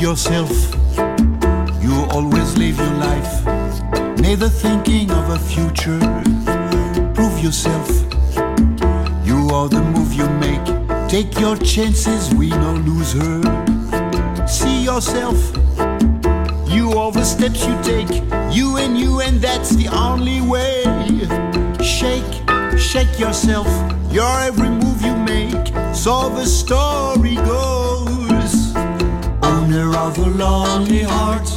Yourself. You always live your life. Neither thinking of a future. Prove yourself. You are the move you make. Take your chances, we no her. See yourself. You are the steps you take. You and you, and that's the only way. Shake, shake yourself. Your every move you make. So the story goes. Owner of a lonely heart.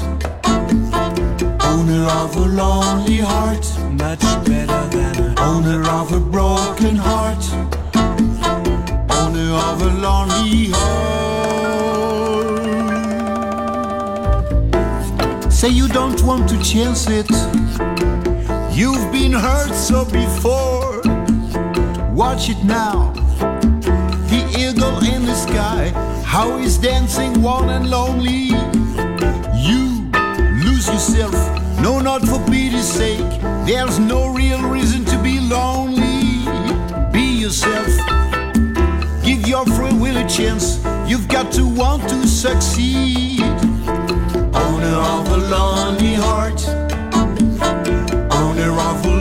Owner of a lonely heart. Much better than an owner of a broken heart. Owner of a lonely heart. Say you don't want to chance it. You've been hurt so before. Watch it now. The eagle in the sky, how he's dancing one and lonely. You lose yourself, no, not for pity's sake. There's no real reason to be lonely. Be yourself, give your free will a chance. You've got to want to succeed. Owner of a lonely heart, owner of a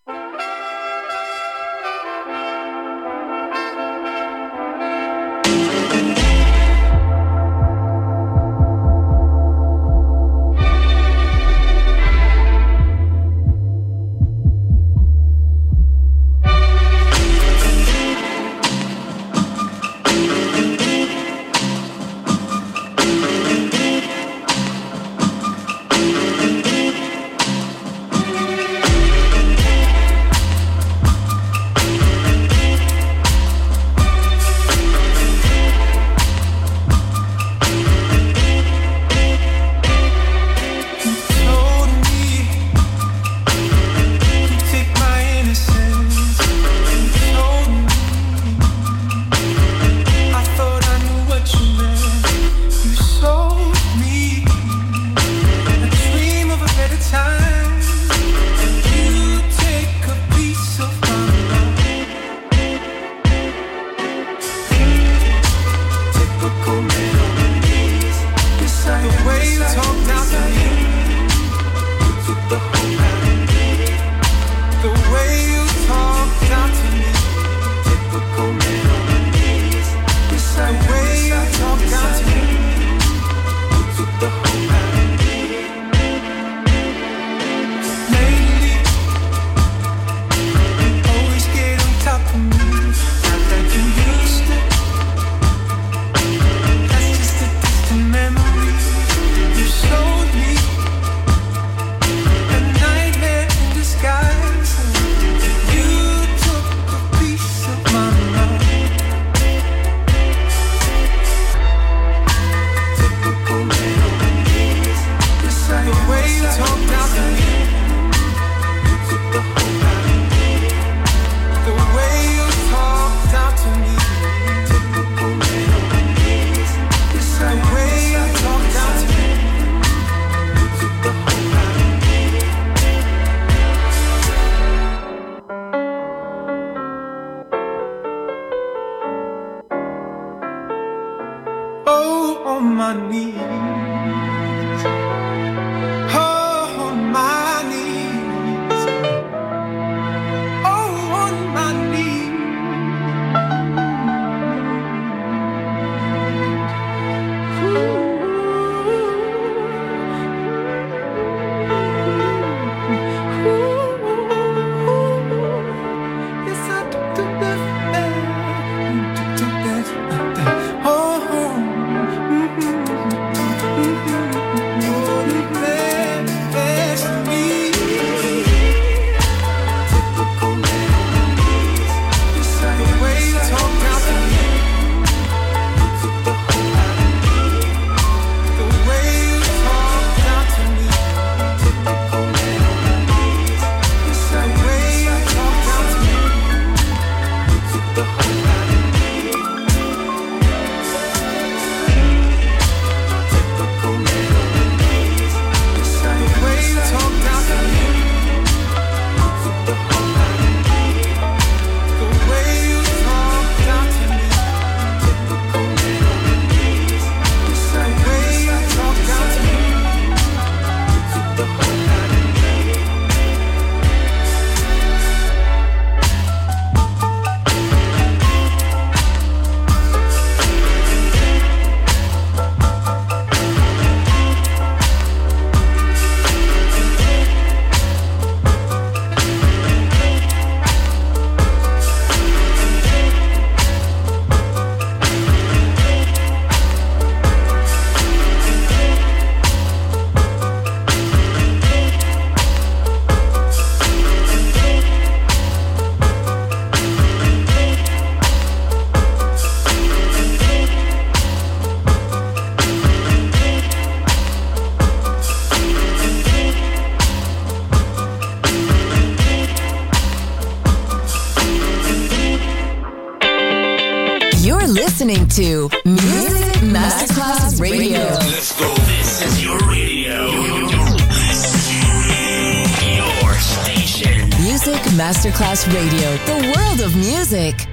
To Music Masterclass Radio. Let's go. This is your radio. Your station. Music Masterclass Radio, the world of music.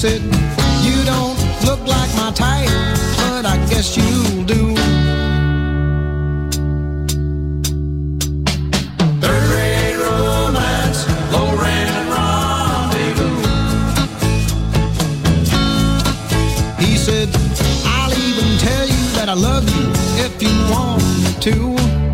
Said, You don't look like my type, but I guess you'll do. Third rate romance, low rent rendezvous. He said, I'll even tell you that I love you if you want me to.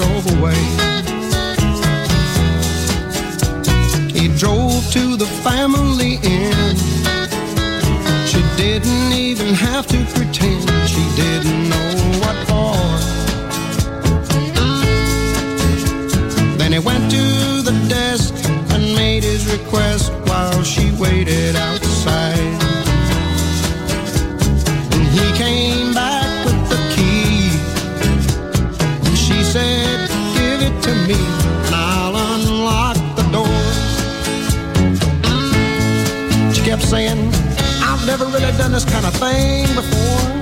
Drove away. He drove to the family inn. She didn't even have to pretend she didn't know what for. Then he went to the desk and made his request while she waited outside. Really done this kind of thing before.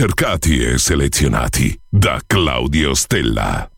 Ricercati e selezionati da Claudio Stella.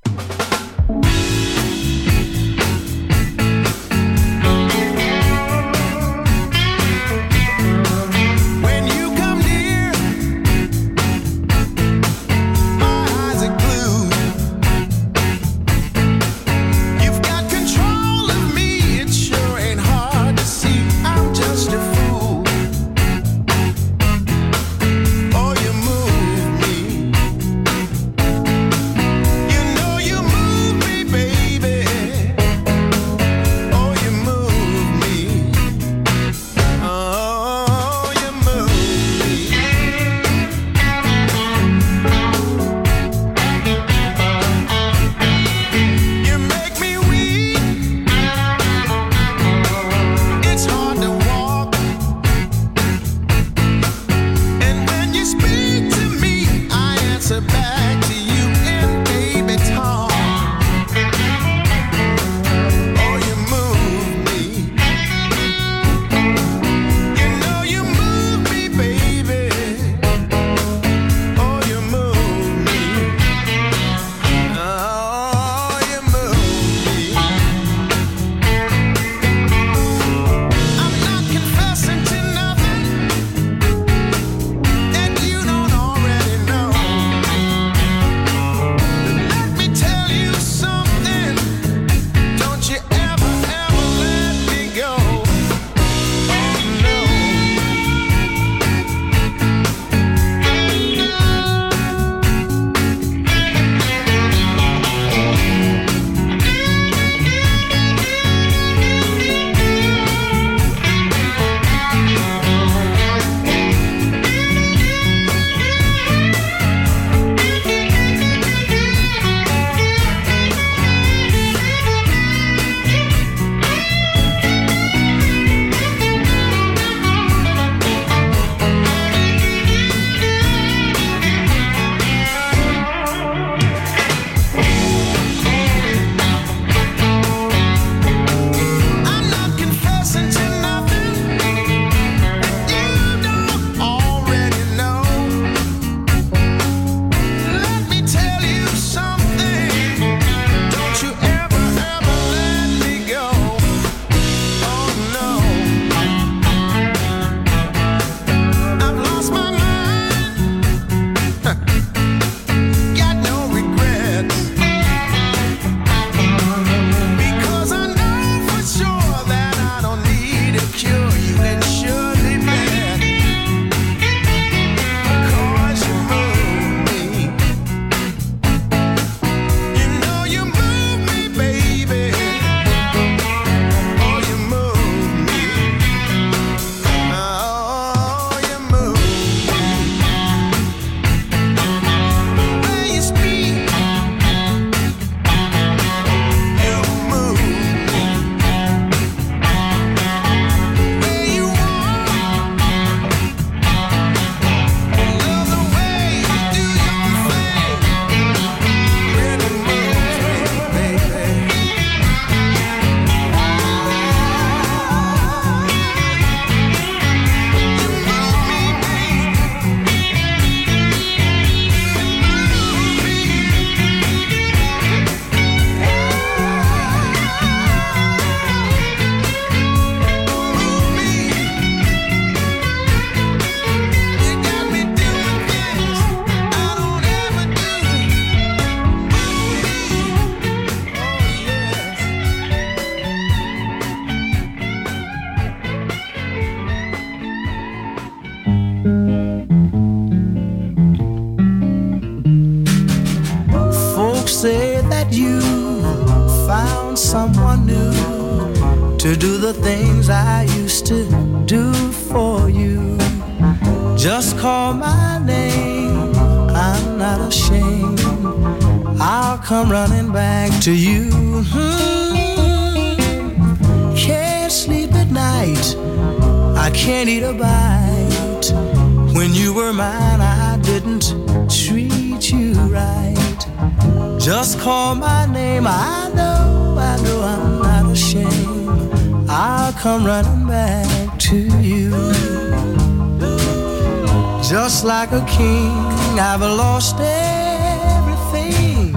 King, I've lost everything.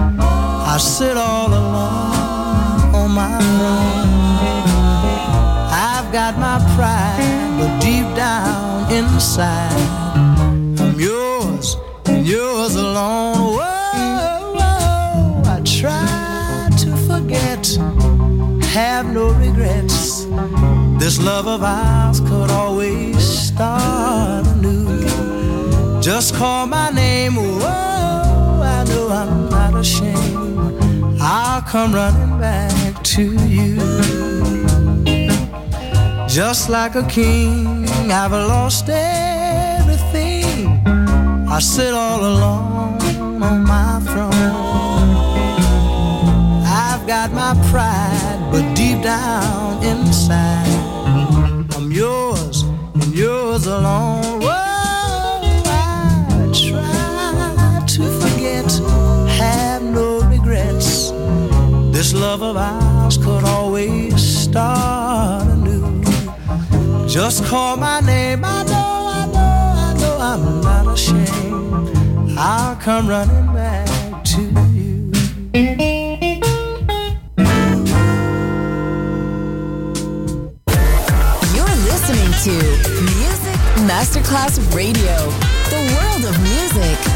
I sit all alone on my throne. I've got my pride, but deep down inside, I'm yours and yours alone. Whoa, whoa, I try to forget, have no regrets. This love of ours could always. Just call my name, whoa, I know I'm not ashamed. I'll come running back to you. Just like a king, I've lost everything. I sit all alone on my throne. I've got my pride, but deep down inside, I'm yours and yours alone. This love of ours could always start anew. Just call my name, I know, I know, I know I'm not ashamed. I'll come running back to you. You're listening to Music Masterclass Radio, the world of music.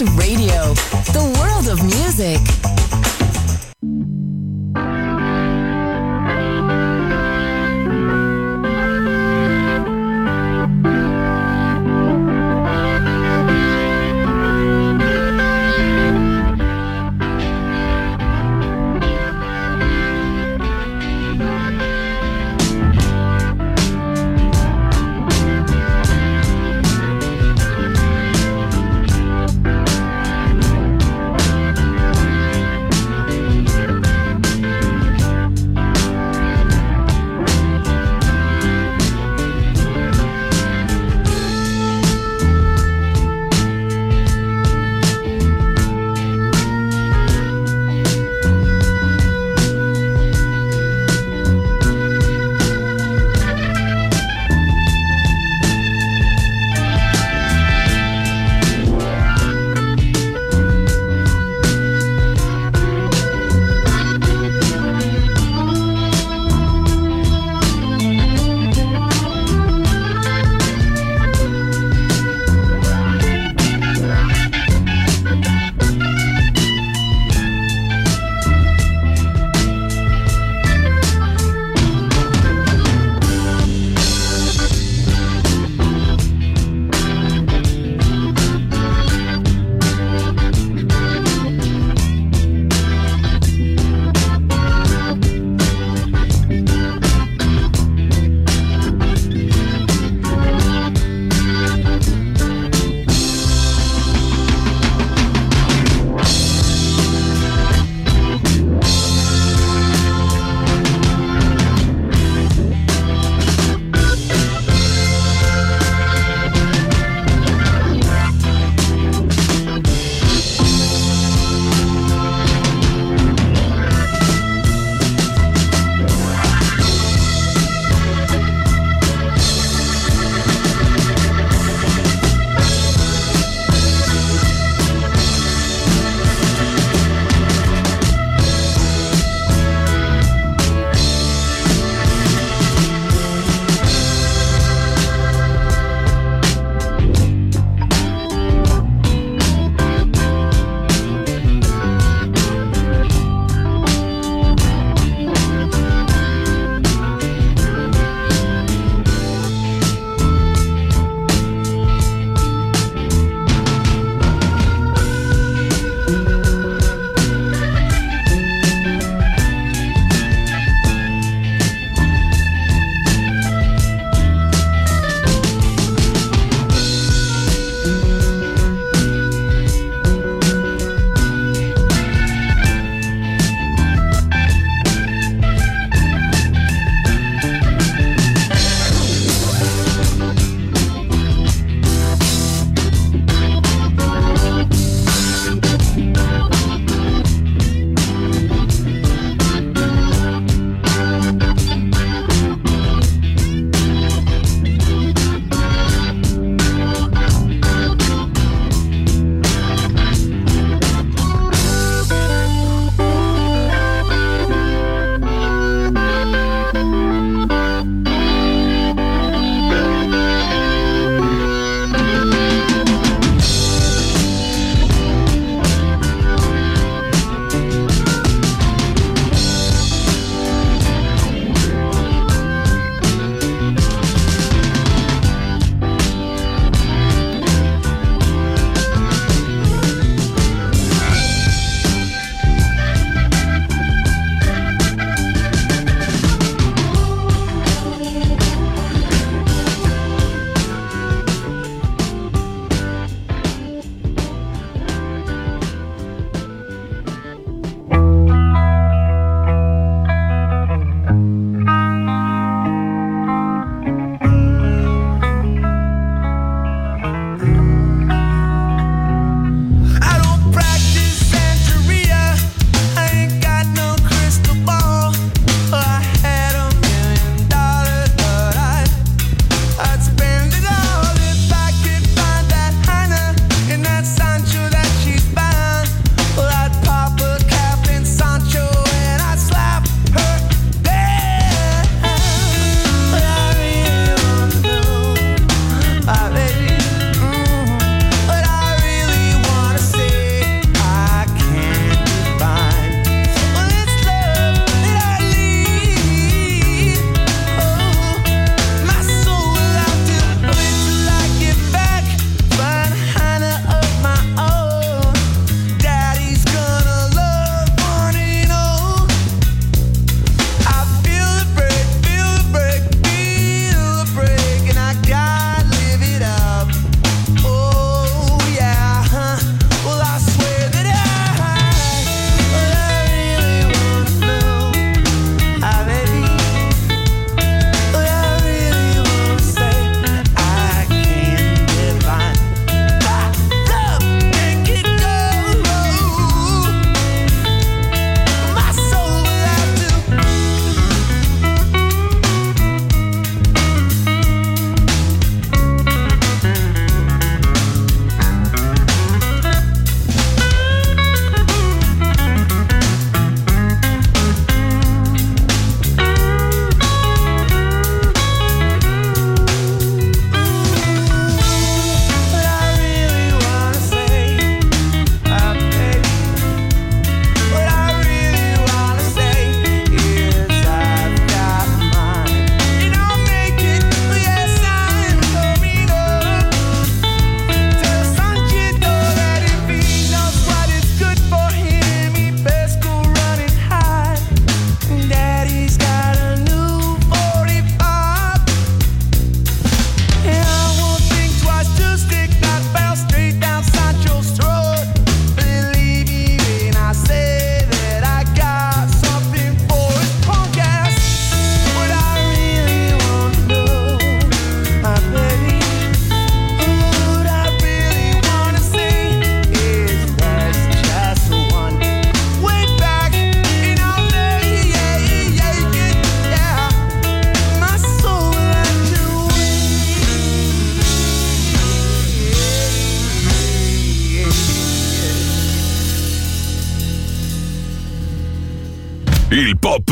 Radio,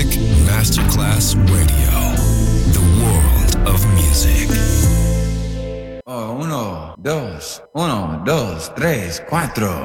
Music Masterclass Radio, the world of music. Oh, uno, dos, uno, dos, tres, cuatro.